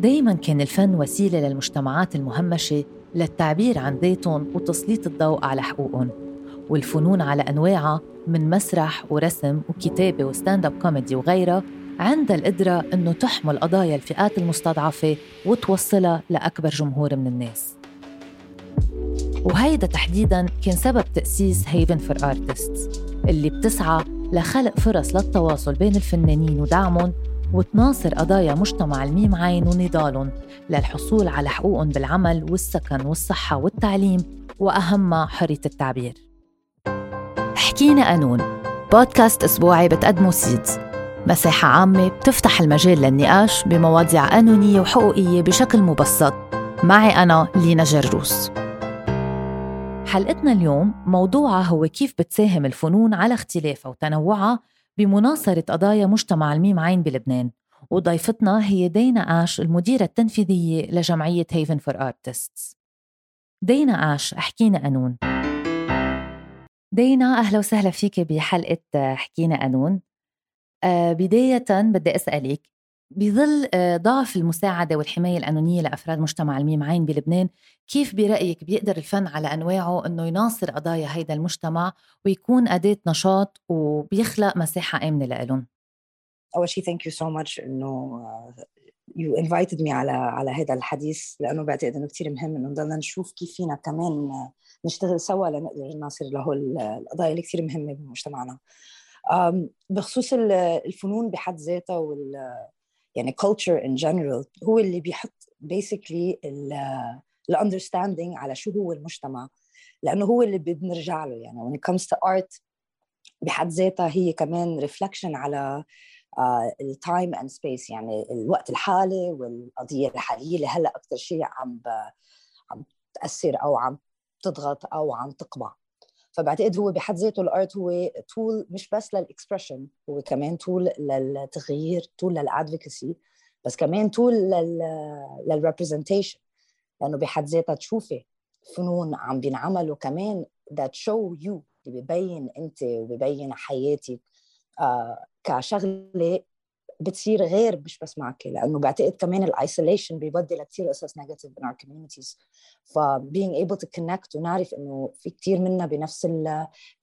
دايما كان الفن وسيلة للمجتمعات المهمشة للتعبير عن ذاتهم وتسليط الضوء على حقوقهم والفنون على أنواعها من مسرح ورسم وكتابة و stand-up comedy وغيرها عندها القدرة إنه تحمل قضايا الفئات المستضعفة وتوصلها لأكبر جمهور من الناس. وهيدا تحديداً كان سبب تأسيس Haven for Artists اللي بتسعى لخلق فرص للتواصل بين الفنانين ودعمهم وتناصر قضايا مجتمع الميم عين ونضالهم للحصول على حقوقهم بالعمل والسكن والصحة والتعليم وأهمها حرية التعبير. حكينا قانون. بودكاست أسبوعي بتقدمه سيدز. مساحة عامة بتفتح المجال للنقاش بمواضيع قانونية وحقوقية بشكل مبسط. معي أنا لينا جروس حلقتنا اليوم موضوعها هو كيف بتساهم الفنون على اختلافها وتنوعها بمناصرة قضايا مجتمع الميم عين بلبنان وضيفتنا هي دينا آش المديرة التنفيذية لجمعية Haven for Artists دينا آش حكينا قانون دينا أهلا وسهلا فيك بحلقة حكينا قانون آه بداية بدي أسألك بظل آه، ضعف المساعدة والحماية القانونية لأفراد مجتمع الميم عين بلبنان كيف برأيك بيقدر الفن على أنواعه أنه يناصر قضايا هيدا المجتمع ويكون أداة نشاط وبيخلق مساحة آمنة لإلهم؟ أول شيء thank you so much إنه you invited me على على هذا الحديث لأنه بعتقد إنه كثير مهم إنه نضلنا نشوف كيف فينا كمان نشتغل سوا لنقدر نناصر له القضايا اللي كثير مهمة بمجتمعنا. بخصوص الفنون بحد ذاتها وال يعني culture in general هو اللي بيحط basically ال understanding على شو هو المجتمع لأنه هو اللي بنرجع له. يعني when it comes to art بحد ذاتها هي كمان reflection على ال time and space يعني الوقت الحالي والقضية الحالية اللي هلأ أكثر شيء عم عم تأثر أو عم تضغط أو عم تقمع فبعتقد هو بحد ذاته ال art هو tool مش بس لل expression هو كمان tool للتغيير tool لل advocacy بس كمان tool لل representation لأنه بحد ذاتها تشوفي فنون عم بينعملوا كمان that show you اللي ببين أنت وببين حياتك. آه كشغلة بتصير غير مش بس معك لأنه بعتقد كمان ال isolation بيودي لكثير قصص negative in our communities. ف being able to connect ونعرف إنه في كثير منا بنفس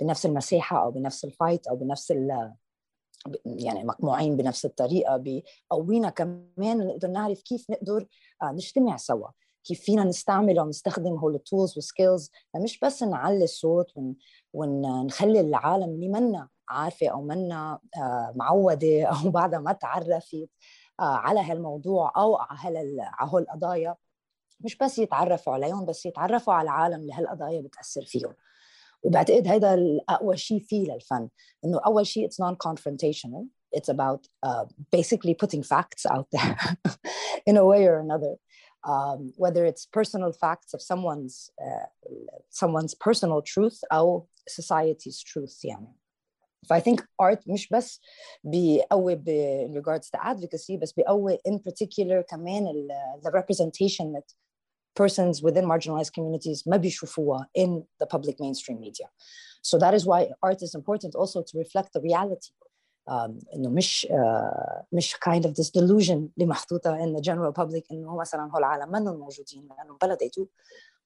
بنفس المساحة أو بنفس ال fight أو بنفس يعني مقموعين بنفس الطريقة بقوينا كمان نقدر نعرف كيف نقدر آه، نجتمع سوا كيف فينا نستعمل ونستخدم هول ال tools وال skills مش بس نعلي الصوت ونخلي العالم اللي منا عارفة أو منا آه، معودة أو بعدها ما تعرفت آه، على هالموضوع أو على هالقضايا. مش بس يتعرفوا عليهم بس يتعرفوا على العالم اللي هالقضايا بتأثر فيهم. وبعتقد هذا الاقوى شيء فيه للفن إنه أول شيء it's non-confrontational. It's about uh, basically putting facts out there in a way or another. Um, whether it's personal facts of someone's uh, someone's personal truth or society's truth يعني. I think art مش بس بيقوي ب in regards to advocacy بس بيقوي in particular كمان ال, the representation that persons within marginalized communities ما بيشوفوها in the public mainstream media. So that is why art is important also to reflect the reality. Um, انه مش uh, مش kind of this delusion اللي محطوطه in the general public انه مثلا هول العالم منهم موجودين لانه بلديتوا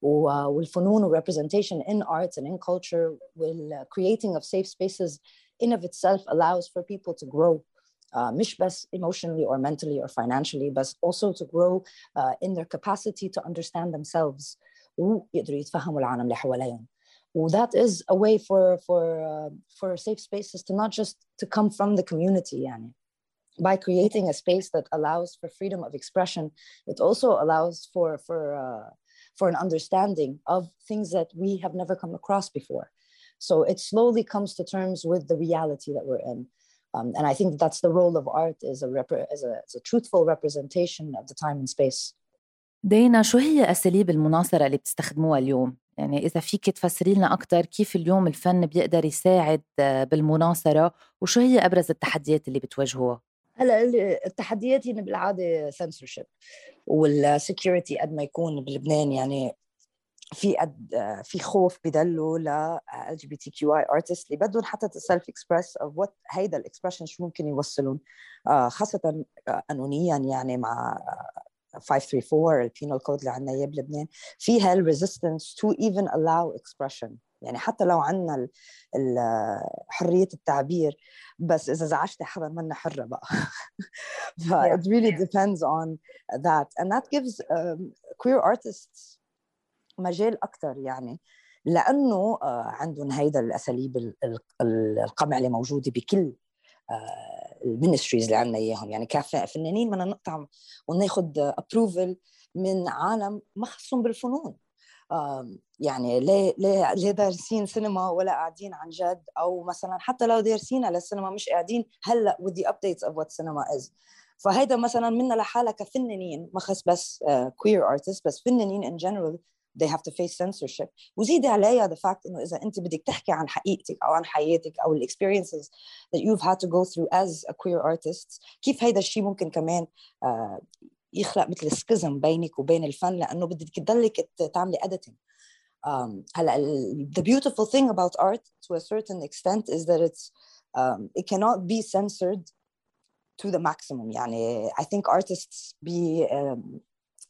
والفنون representation in arts and in culture وال creating of safe spaces in of itself allows for people to grow uh, مش بس emotionally or mentally or financially but also to grow uh, in their capacity to understand themselves ويقدروا يتفهموا العالم اللي حواليهم that is a way for for uh, for safe spaces to not just to come from the community يعني by creating a space that allows for freedom of expression it also allows for for uh, for an understanding of things that we have never come across before So it slowly comes to terms with the reality that we're in Um, and I think that's the role of art as a, as, a, as a truthful representation of the time and space. دينا شو هي أساليب المناصرة اللي بتستخدموها اليوم؟ يعني إذا فيك تفسري لنا أكثر كيف اليوم الفن بيقدر يساعد بالمناصرة وشو هي أبرز التحديات اللي بتواجهوها؟ هلا التحديات هي بالعادة سنسورشيب وال security قد ما يكون بلبنان يعني في قد في خوف بدلوا ل ال جي بي تي كيو اي ارتست اللي بدهم حتى self express of what هيدا ال expression شو ممكن يوصلون خاصه قانونيا يعني مع 534 ال penal code اللي عندنا إياه بلبنان. فيها ال resistance to even allow expression. يعني حتى لو عندنا حرية التعبير بس إذا زعجتي حدا منا حرة بقى. ف it really depends on that. And that gives um, queer artists مجال أكثر يعني لأنه عندهم هيدا الأساليب القمع اللي موجودة بكل ال ministries اللي عندنا إياهم. يعني كفنانين بدنا نقطع وناخذ approval من عالم ما خصهم بالفنون. يعني ليه ليه ليه دارسين سينما ولا قاعدين عن جد أو مثلا حتى لو دارسينها للسينما مش قاعدين هلأ the updates of what cinema is. فهيدا مثلا منا لحالها كفنانين ما خص بس queer uh, artists بس فنانين in general they have to face censorship وزيدي عليها the fact انه اذا انت بدك تحكي عن حقيقتك او عن حياتك او الاكسبيرينسز that you've had to go through as a queer artist كيف هيدا الشيء ممكن كمان uh, يخلق مثل سكزم بينك وبين الفن لانه بدك تضلك تعملي editing um, هلا the beautiful thing about art to a certain extent is that it's um, it cannot be censored to the maximum يعني I think artists be um,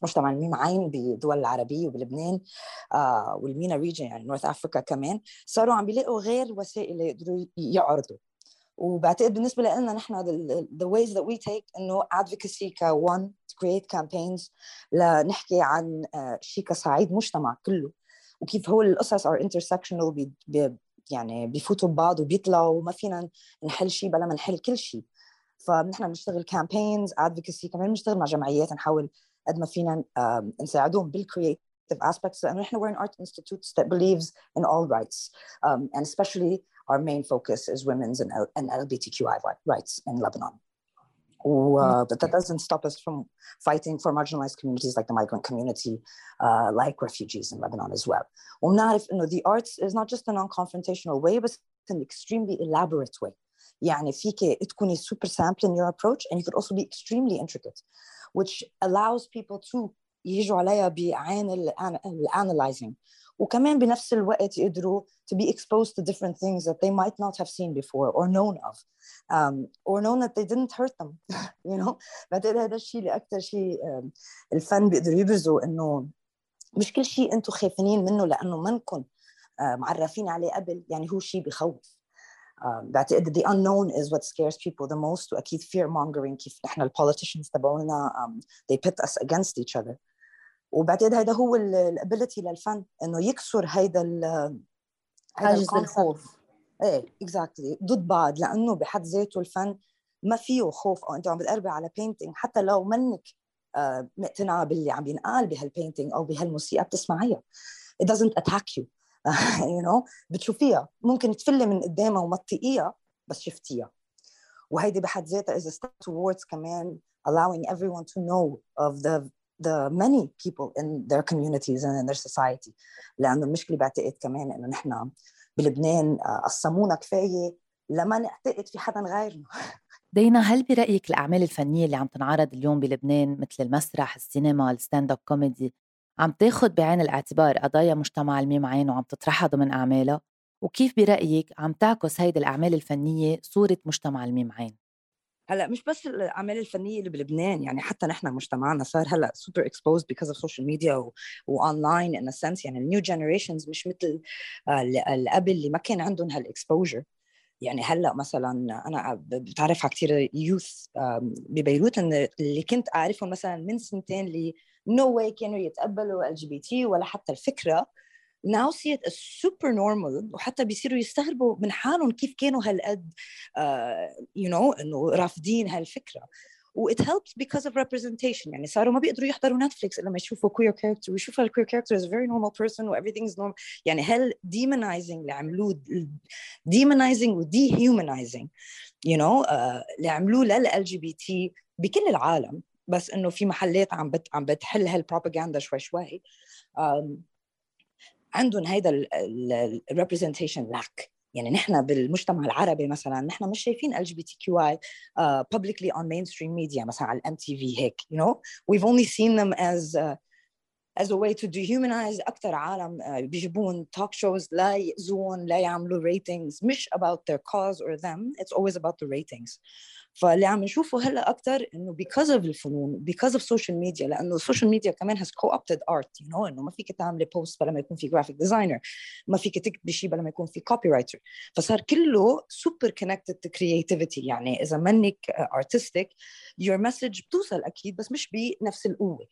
مجتمع الميم بالدول العربية وبلبنان آه وال MENA region يعني North Africa كمان صاروا عم بيلاقوا غير وسائل يقدروا يعرضوا. وبعتقد بالنسبة لنا نحن the ways that we take إنه advocacy ك one to create campaigns لنحكي عن شيء كصعيد مجتمع كله. وكيف هو القصص are intersectional بي بي يعني بيفوتوا ببعض وبيطلعوا وما فينا نحل شيء بلا ما نحل كل شيء فنحن بنشتغل campaigns advocacy كمان بنشتغل مع جمعيات نحاول قد ما فينا نساعدهم بالcreative aspects لانه نحن we're an art institute that believes in all rights um, and especially our main focus is women's and, and LGBTQI rights in Lebanon. Uh, but that doesn't stop us from fighting for marginalized communities like the migrant community, uh, like refugees in Lebanon as well. ونعرف إنه the arts is not just a non-confrontational way, but an extremely elaborate way. يعني فيك تكوني super sample in your approach and you could also be extremely intricate, Which allows people to يجوا عليها بعين analyzing وكمان بنفس الوقت يقدروا to be exposed to different things that they might not have seen before or known of um, or known that they didn't hurt them you know بعتقد هذا الشيء اللي أكثر شيء um, الفن بيقدر يبرزه انه مش كل شيء أنتم خايفين منه لأنه منكم uh, معرفين عليه قبل يعني هو شيء بخوف um, بعتقد the unknown is what scares people the most. واكيد fear mongering كيف نحن ال politicians تبعونا um, they pit us against each other. وبعتقد هذا هو ال ability للفن إنه يكسر هيدا حاجز الخوف. إيه exactly ضد بعض لأنه بحد ذاته الفن ما فيه خوف. أو أنت عم بتقربي على painting حتى لو منك آه مقتنعة باللي عم ينقال بهال painting أو بهالموسيقى بتسمعيها. It doesn't attack you. you know بتشوفيها. ممكن تفلي من قدامها وما تطيقيها بس شفتيها. وهيدي بحد ذاتها is a step towards كمان allowing everyone to know of the the many people in their communities and in their society. لأنه المشكلة بعتقد كمان إنه نحن بلبنان قسمونا كفاية لما نعتقد في حدا غيرنا. دينا هل برأيك الأعمال الفنية اللي عم تنعرض اليوم بلبنان مثل المسرح، السينما، ال stand-up comedy عم تاخد بعين الاعتبار قضايا مجتمع الميم عين وعم تطرحها ضمن أعمالها؟ وكيف برأيك عم تعكس هيدي الأعمال الفنية صورة مجتمع الميم عين؟ هلأ مش بس الأعمال الفنية اللي بلبنان يعني حتى نحن مجتمعنا صار هلأ super exposed because of social media و online in a sense يعني ال new generations مش مثل اللي قبل اللي ما كان عندهم هال exposure يعني هلأ مثلا أنا بتعرف على كثير youth ببيروت اللي كنت أعرفهم مثلا من سنتين no way كانوا يتقبلوا LGBT ولا حتى الفكرة. Now see it normal وحتى بيصيروا يستغربوا من حالهم كيف كانوا هالقد uh, you know إنه رافضين هالفكرة. و it helps because of representation. يعني صاروا ما بيقدروا يحضروا نتفليكس إلا لما يشوفوا queer character ويشوفوا ال queer character is a very normal person و everything is normal. يعني هال demonizing اللي عملوه demonizing و dehumanizing you know uh, اللي عملوه لل LGBT بكل العالم بس إنه في محلات عم بت عم بتحل هالبروباغندا شوي شوي عندهم هيدا ال representation lack يعني نحن بالمجتمع العربي مثلا نحن مش شايفين ال جي بي تي كيو اي publicly on mainstream media مثلا على ال MTV هيك you know we've only seen them as uh, as a way to dehumanize أكثر عالم uh, بيجيبون talk shows لا يأذون لا يعملوا ratings مش about their cause or them it's always about the ratings. فاللي عم نشوفه هلأ أكثر إنه because of الفنون because of social media لأنه ال social media كمان has co-opted art you know إنه ما فيك تعملي post بلا ما يكون في graphic designer ما فيك تكتبي شيء بلا ما يكون في copywriter فصار كله super connected to creativity يعني إذا منك artistic your message بتوصل أكيد بس مش بنفس القوة.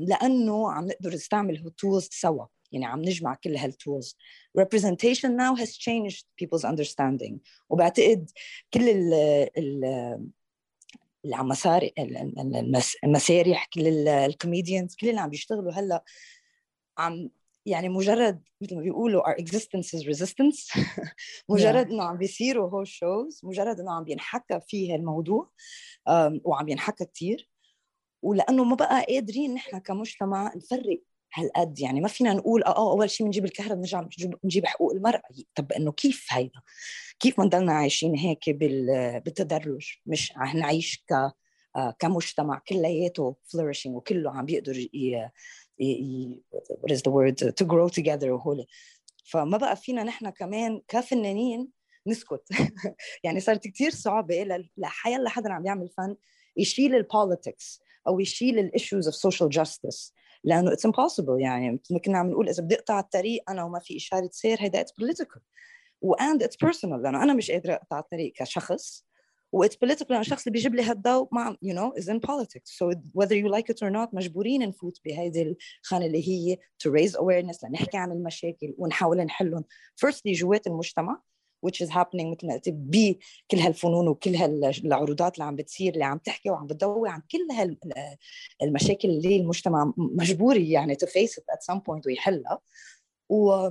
لأنه عم نقدر نستعمل ال tools سوا. يعني عم نجمع كل هال tools. Representation now has changed people's understanding. وبعتقد كل ال ال اللي عم مسار المسارح كل ال comedians كل اللي عم بيشتغلوا هلأ عم يعني مجرد مثل ما بيقولوا our existence is resistance. مجرد yeah. إنه عم بيصيروا هول shows مجرد إنه عم بينحكى فيه الموضوع وعم ينحكى كثير ولأنه ما بقى قادرين نحن كمجتمع نفرق هالقد يعني ما فينا نقول آه, آه، أول شيء بنجيب الكهرباء بنرجع نجيب حقوق المرأة. طب إنه كيف هيدا؟ كيف بنضلنا عايشين هيك بالتدرج؟ مش نعيش ك آه، كمجتمع كلياته flourishing وكله عم بيقدر ي... ي... what is the word to grow together وهول. فما بقى فينا نحن كمان كفنانين نسكت. يعني صارت كثير صعبة لحيلا حدا عم يعمل فن يشيل ال politics أو يشيل ال issues of social justice لأنه it's impossible يعني مثل ما كنا عم نقول إذا بدي أقطع الطريق أنا وما في إشارة سير هيدا it's political و and it's personal لأنه أنا مش قادرة أقطع الطريق كشخص. و it's political لأنه الشخص اللي بيجيب لي هالضوء مع you know is in politics so whether you like it or not مجبورين نفوت بهيدي الخانة اللي هي to raise awareness لنحكي عن المشاكل ونحاول نحلهم. Firstly جوات المجتمع. Which is happening مثل ما قلت بكل هالفنون وكل هالعروضات اللي عم بتصير اللي عم تحكي وعم بتضوي عن كل هالمشاكل اللي المجتمع مجبور يعني to face it at some point ويحلها. و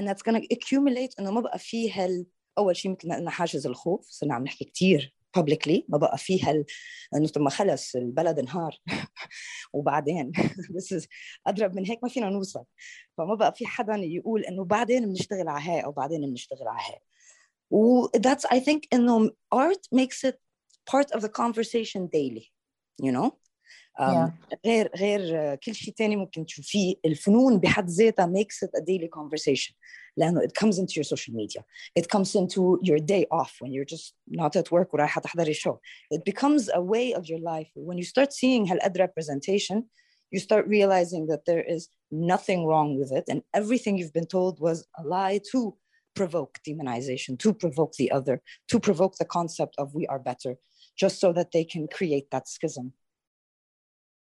and that's gonna accumulate إنه ما بقى في هال أول شيء مثل ما قلنا حاجز الخوف صرنا عم نحكي كثير publicly ما بقى في هال إنه ثم خلص البلد انهار. وبعدين بس أضرب من هيك ما فينا نوصل. فما بقى في حدا يقول إنه بعدين بنشتغل على هاي أو بعدين بنشتغل على هاي. و that's I think إنه art makes it part of the conversation daily you know. غير غير كل شيء ثاني ممكن تشوفيه الفنون بحد ذاتها makes it a daily conversation لانه it comes into your social media it comes into your day off when you're just not at work ورايحه تحضري show it becomes a way of your life when you start seeing هالقد representation you start realizing that there is nothing wrong with it and everything you've been told was a lie to provoke demonization to provoke the other to provoke the concept of we are better just so that they can create that schism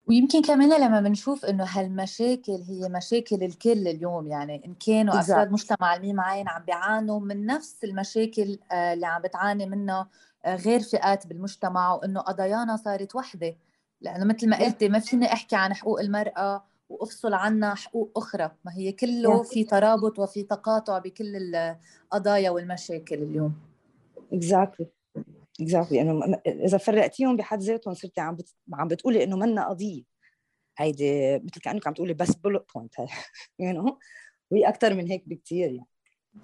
ويمكن كمان لما بنشوف إنه هالمشاكل هي مشاكل الكل اليوم يعني إن كانوا أفراد مجتمع الميم عين عم بيعانوا من نفس المشاكل آه، اللي عم بتعاني منها آه، غير فئات بالمجتمع وإنه قضايانا صارت وحدة. لأنه مثل ما قلتي ما فيني أحكي عن حقوق المرأة وأفصل عنها حقوق أخرى. ما هي كله في ترابط وفي تقاطع بكل القضايا والمشاكل اليوم. Exactly. exactly إنه إذا فرقتيهم بحد ذاتهم صرتي عم. عم بتقولي إنه منا قضية. هيدي مثل كانك عم تقولي بس bullet point you know وهي أكثر من هيك بكثير يعني.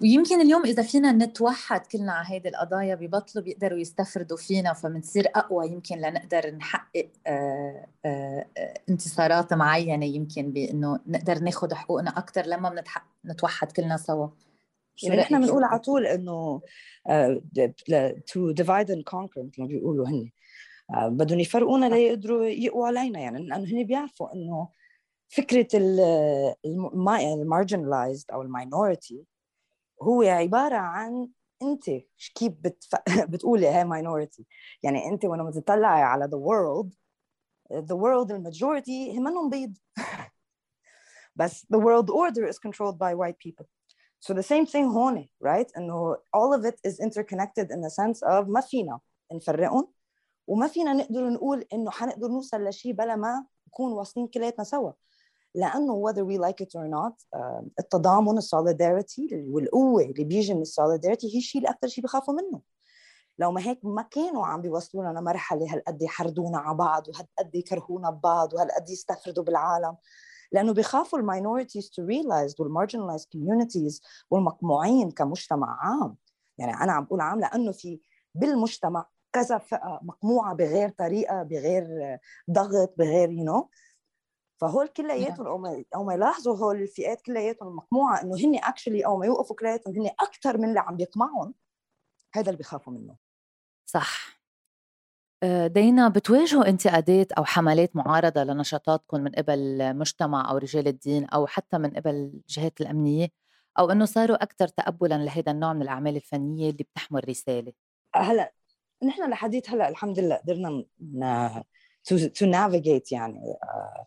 ويمكن اليوم إذا فينا نتوحد كلنا على هيدي القضايا ببطلوا بيقدروا يستفردوا فينا فبنصير أقوى يمكن لنقدر نحقق آآ آآ انتصارات معينة يمكن بإنه نقدر ناخذ حقوقنا أكثر لما بنتوحد كلنا سوا. يعني إحنا بنقول على طول إنه to divide and conquer مثل ما بيقولوا هن آه، بدهم يفرقونا ليقدروا يقوا علينا. يعني لأنه هن بيعرفوا إنه فكرة ال marginalized أو ال minority هو عبارة عن أنت كيف بتف... بتقولي هاي minority يعني أنت لما تطلعي على the world the world ال majority منهم بيض. بس the world order is controlled by white people. So the same thing هون right إنه all of it is interconnected in the sense of ما فينا نفرقهم وما فينا نقدر نقول إنه حنقدر نوصل لشيء بلا ما نكون واصلين كلياتنا سوا. لأنه whether we like it or not التضامن ال solidarity والقوة اللي بيجي من ال solidarity هي الشيء اللي أكثر شيء بخافوا منه. لو ما هيك ما كانوا عم بيوصلونا لمرحلة هالقد يحردونا على بعض وهالقد يكرهونا ببعض وهالقد يستفردوا بالعالم. لأنه بيخافوا ال minorities to realize وال marginalized communities والمقموعين كمجتمع عام. يعني أنا عم بقول عام لأنه في بالمجتمع كذا فئة مقموعه بغير طريقة بغير ضغط بغير you you know. فهول كلياتهم أو ما يلاحظوا هول الفئات كلياتهم المقموعه إنه هن actually أو ما يوقفوا كلياتهم هن أكثر من اللي عم بيقمعهم هذا اللي بيخافوا منه. صح. دينا بتواجهوا انتقادات أو حملات معارضة لنشاطاتكم من قبل مجتمع أو رجال الدين أو حتى من قبل الجهات الأمنية؟ أو إنه صاروا أكثر تقبلا لهذا النوع من الأعمال الفنية اللي بتحمل رسالة؟ هلأ نحن لحديت هلأ الحمد لله قدرنا to navigate يعني uh,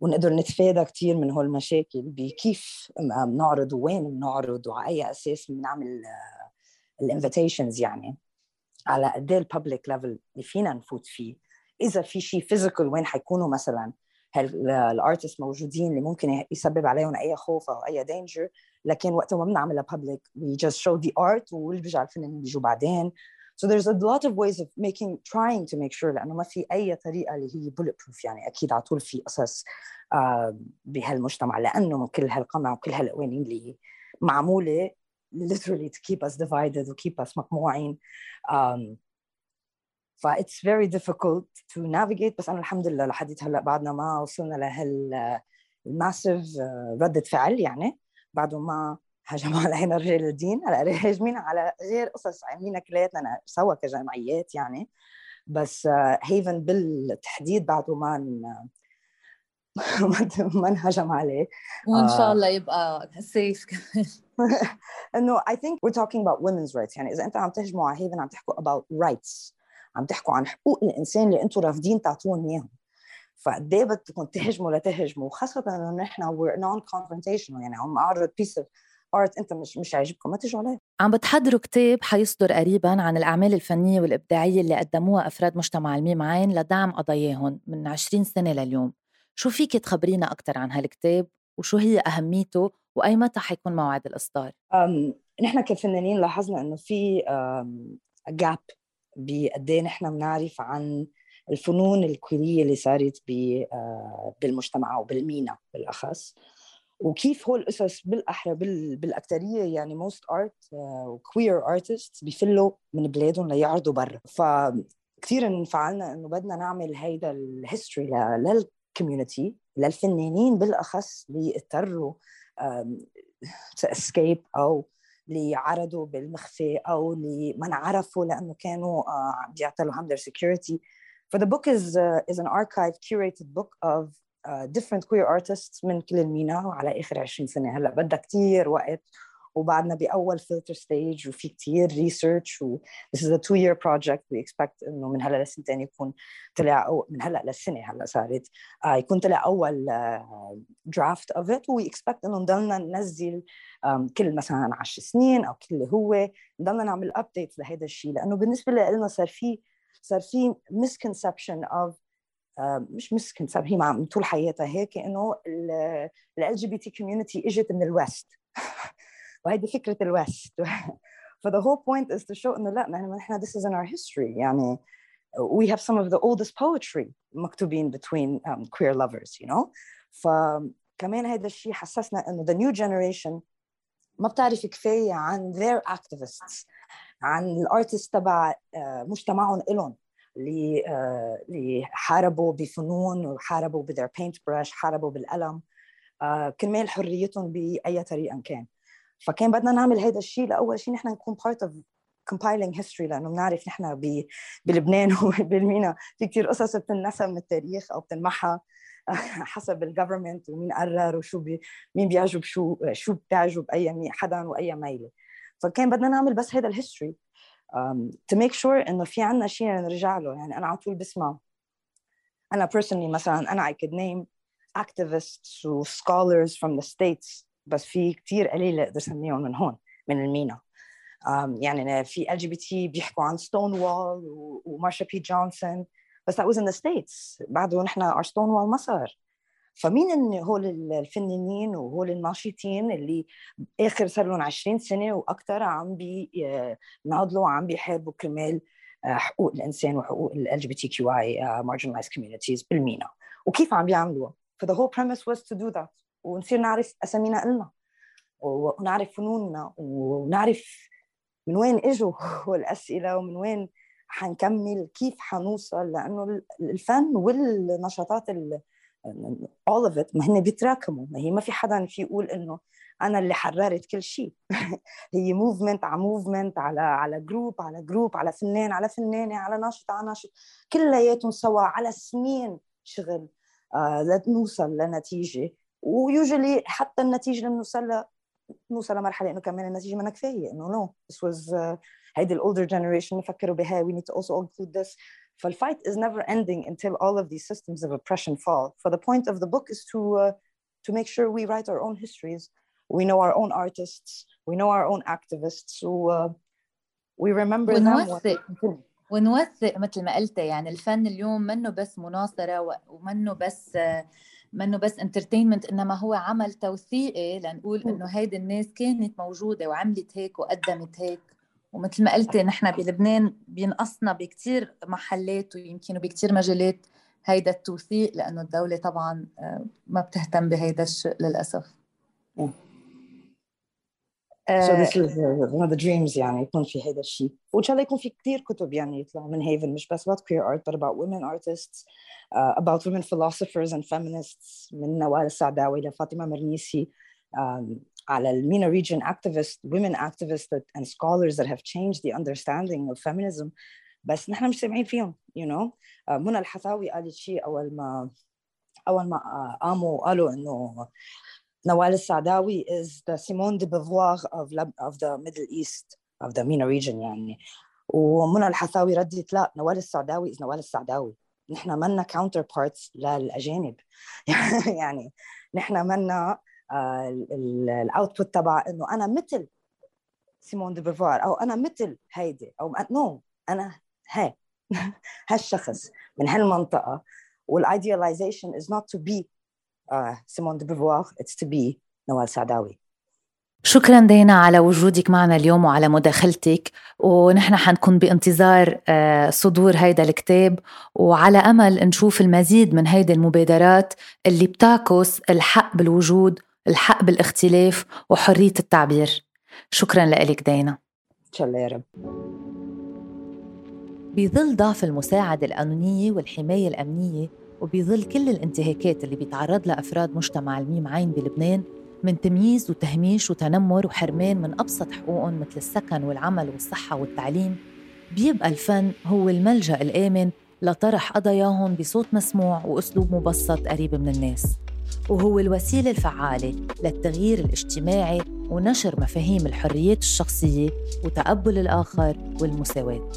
ونقدر نتفادى كثير من هول المشاكل بكيف بنعرض وين بنعرض وعلى أي أساس بنعمل ال invitations يعني. على قد إيه ال public level اللي فينا نفوت فيه. إذا في شيء physical وين حيكونوا مثلا؟ ال artist موجودين اللي ممكن يسبب عليهم أي خوف أو أي danger لكن وقت ما بنعملها public we just show the art واللي بيجي على الفنانين بيجوا بعدين. So there's a lot of ways of making trying to make sure لأنه ما في أي طريقة اللي هي bullet proof يعني أكيد على طول في قصص آه بهالمجتمع لأنه كل هالقمع وكل هالقوانين اللي معمولة literally to keep us divided و keep us مقموعين. Um, ف it's very difficult to navigate. بس أنا الحمد لله لحديت هلأ بعدنا ما وصلنا لهال الماسيف ردة فعل يعني. بعده ما هجموا علينا رجال الدين هلأ هاجمين على غير قصص. عاملينها كلياتنا سوا كجمعيات يعني. بس هيفن بالتحديد بعده ما ما انهجم عليه. وإن شاء الله يبقى safe إنه I think we're talking about women's rights. يعني إذا أنت عم تهجموا على هيفن عم تحكوا about rights. عم تحكوا عن حقوق الإنسان اللي أنتم رافضين تعطوهم إياهم. فقد إيه بدكم تهجموا لتهجموا؟ وخاصة إنه نحن we're non confrontational يعني عم اعرض piece of art أنت مش مش عاجبكم ما تجوا عليه عم بتحضروا كتاب حيصدر قريبا عن الأعمال الفنية والإبداعية اللي قدموها أفراد مجتمع الميم عين لدعم قضاياهم من 20 سنة لليوم. شو فيك تخبرينا أكثر عن هالكتاب؟ وشو هي أهميته؟ وأي متى حيكون موعد الإصدار؟ نحن كفنانين لاحظنا إنه في جاب بقد إيه نحن بنعرف عن الفنون الكوريه اللي صارت آه، بالمجتمع وبالمينا بالأخص. وكيف هول القصص بالأحرى بالاكثريه يعني most art و queer artists بيفلوا من بلادهم ليعرضوا برا. فكثير انفعلنا إنه بدنا نعمل هيدا ال history لل community للفنانين بالأخص اللي اضطروا escape أو اللي عرضوا بالمخفى أو اللي ما انعرفوا لأنه كانوا عم بيعتلوا هم their security. ف the book is uh, is an archive curated book of uh, different queer artists من كل المينا وعلى آخر 20 سنة. هلأ بدها كثير وقت وبعدنا بأول filter stage وفي كثير research و this is a two year project. We expect إنه من هلأ لسنتين يكون طلع أو من هلأ للسنة هلأ صارت. آه يكون طلع أول draft of it و we expect إنه نضلنا ننزل كل مثلا 10 سنين أو كل هو. نضلنا نعمل updates لهذا الشيء لأنه بالنسبة لنا صار في صار في misconception of مش misconception هي على طول حياتها هيك إنه LGBT إجت من ال West وهيدي فكرة ال West ف the whole point is to show إنه لا نحن this is in our history. يعني we have some of the oldest poetry مكتوبين between um, queer lovers you know? فكمان هذا الشيء حسسنا إنه the new generation ما بتعرف كفاية عن their activists عن ال artist تبع مجتمعهم إلهم اللي اللي حاربوا بفنون وحاربوا ب their paint brush حاربوا بالقلم كرمال حريتهم بأي طريقة كان. فكان بدنا نعمل هذا الشيء لأول شيء نحن نكون part of compiling history لأنه بنعرف نحن بلبنان وبالمينا في كثير قصص بتنسى من التاريخ أو بتنمحى حسب ال government ومين قرر وشو بي مين بيعجب شو شو بتعجب أي حدا وأي ميلة. فكان بدنا نعمل بس هذا ال history to make sure إنه في عنا شيء نرجع له. يعني أنا على طول بسمع أنا personally مثلا أنا I could name activists و scholars from the states بس في كثير قليل أقدر أسميهم من هون من المينا. يعني في ال LGBT بيحكوا عن Stonewall ومارشا بي جونسون بس that was in the states. بعده نحن our Stonewall ما صار. فمين هول الفنانين وهول الناشطين اللي آخر صار لهم 20 سنة وأكثر عم بيناضلوا وعم بيحاربوا كرمال حقوق الإنسان وحقوق ال جي بي تي كيو اي marginalized communities بالمينا. وكيف عم بيعملوها؟ ف the whole premise was to do that. ونصير نعرف أسامينا إلنا ونعرف فنوننا ونعرف من وين إجوا الاسئله ومن وين حنكمل كيف حنوصل لأنه الفن والنشاطات all of it ما هن بيتراكموا. ما هي ما في حدا في يقول إنه أنا اللي حررت كل شيء هي movement على movement على على group على group على فنان على فنانة على ناشط على ناشط كلياتهم سوا على سنين شغل آه لنوصل لنتيجة. usually حتى النتيجه اللي بنوصل نوصل لمرحله انه كمان النتيجه ما كفايه انه no this was uh, هيدي ال older generation فكروا بها we need to also include this فالfight is never ending until all of these systems of oppression fall. For the point of the book is to uh, to make sure we write our own histories. We know our own artists. We know our own activists. So uh, we remember ونوثق them. ونوثق مثل ما قلت يعني الفن اليوم منه بس مناصرة ومنه بس منه بس انترتينمنت إنما هو عمل توثيقي لنقول إنه هيدي الناس كانت موجودة وعملت هيك وقدمت هيك. ومثل ما قلتي نحن بلبنان بينقصنا بكثير محلات ويمكن بكثير مجالات هيدا التوثيق لأنه الدولة طبعا آه، ما بتهتم بهيدا الشيء للأسف. So this is one of the dreams يعني يكون في هذا الشيء وإن شاء الله يكون في كثير كتب يعني يطلعوا من هيفن مش بس about queer art but about women artists uh, about women philosophers and feminists من نوال السعداوي لفاطمة مرنيسي um, على MENA region activists women activists that, and scholars that have changed the understanding of feminism بس نحن مش سامعين فيهم you know uh, منى الحثاوي قالت شيء اول ما اول ما قاموا قالوا انه نوال السعداوي is the Simone de Beauvoir of, of the Middle East of the MENA region يعني. ومنى الحثاوي ردت لا نوال السعداوي is نوال السعداوي. نحن منا counterparts للأجانب. يعني نحن منا ال output تبع إنه أنا مثل سيمون دي بيفوار أو أنا مثل هيدي أو no أنا هي هالشخص من هالمنطقة. وال idealization is not to be سيمون دي بيفوار it's to be نوال سعداوي. شكرا دينا على وجودك معنا اليوم وعلى مداخلتك ونحن حنكون بانتظار آه، صدور هيدا الكتاب وعلى أمل نشوف المزيد من هيدي المبادرات اللي بتعكس الحق بالوجود الحق بالاختلاف وحرية التعبير. شكرا لك دينا. إن شاء الله يا رب. بظل ضعف المساعدة القانونية والحماية الأمنية وبظل كل الانتهاكات اللي بيتعرض لها أفراد مجتمع الميم عين بلبنان من تمييز وتهميش وتنمر وحرمان من أبسط حقوقهم مثل السكن والعمل والصحة والتعليم بيبقى الفن هو الملجأ الآمن لطرح قضاياهم بصوت مسموع وأسلوب مبسط قريب من الناس. وهو الوسيلة الفعالة للتغيير الاجتماعي ونشر مفاهيم الحريات الشخصية وتقبل الآخر والمساواة.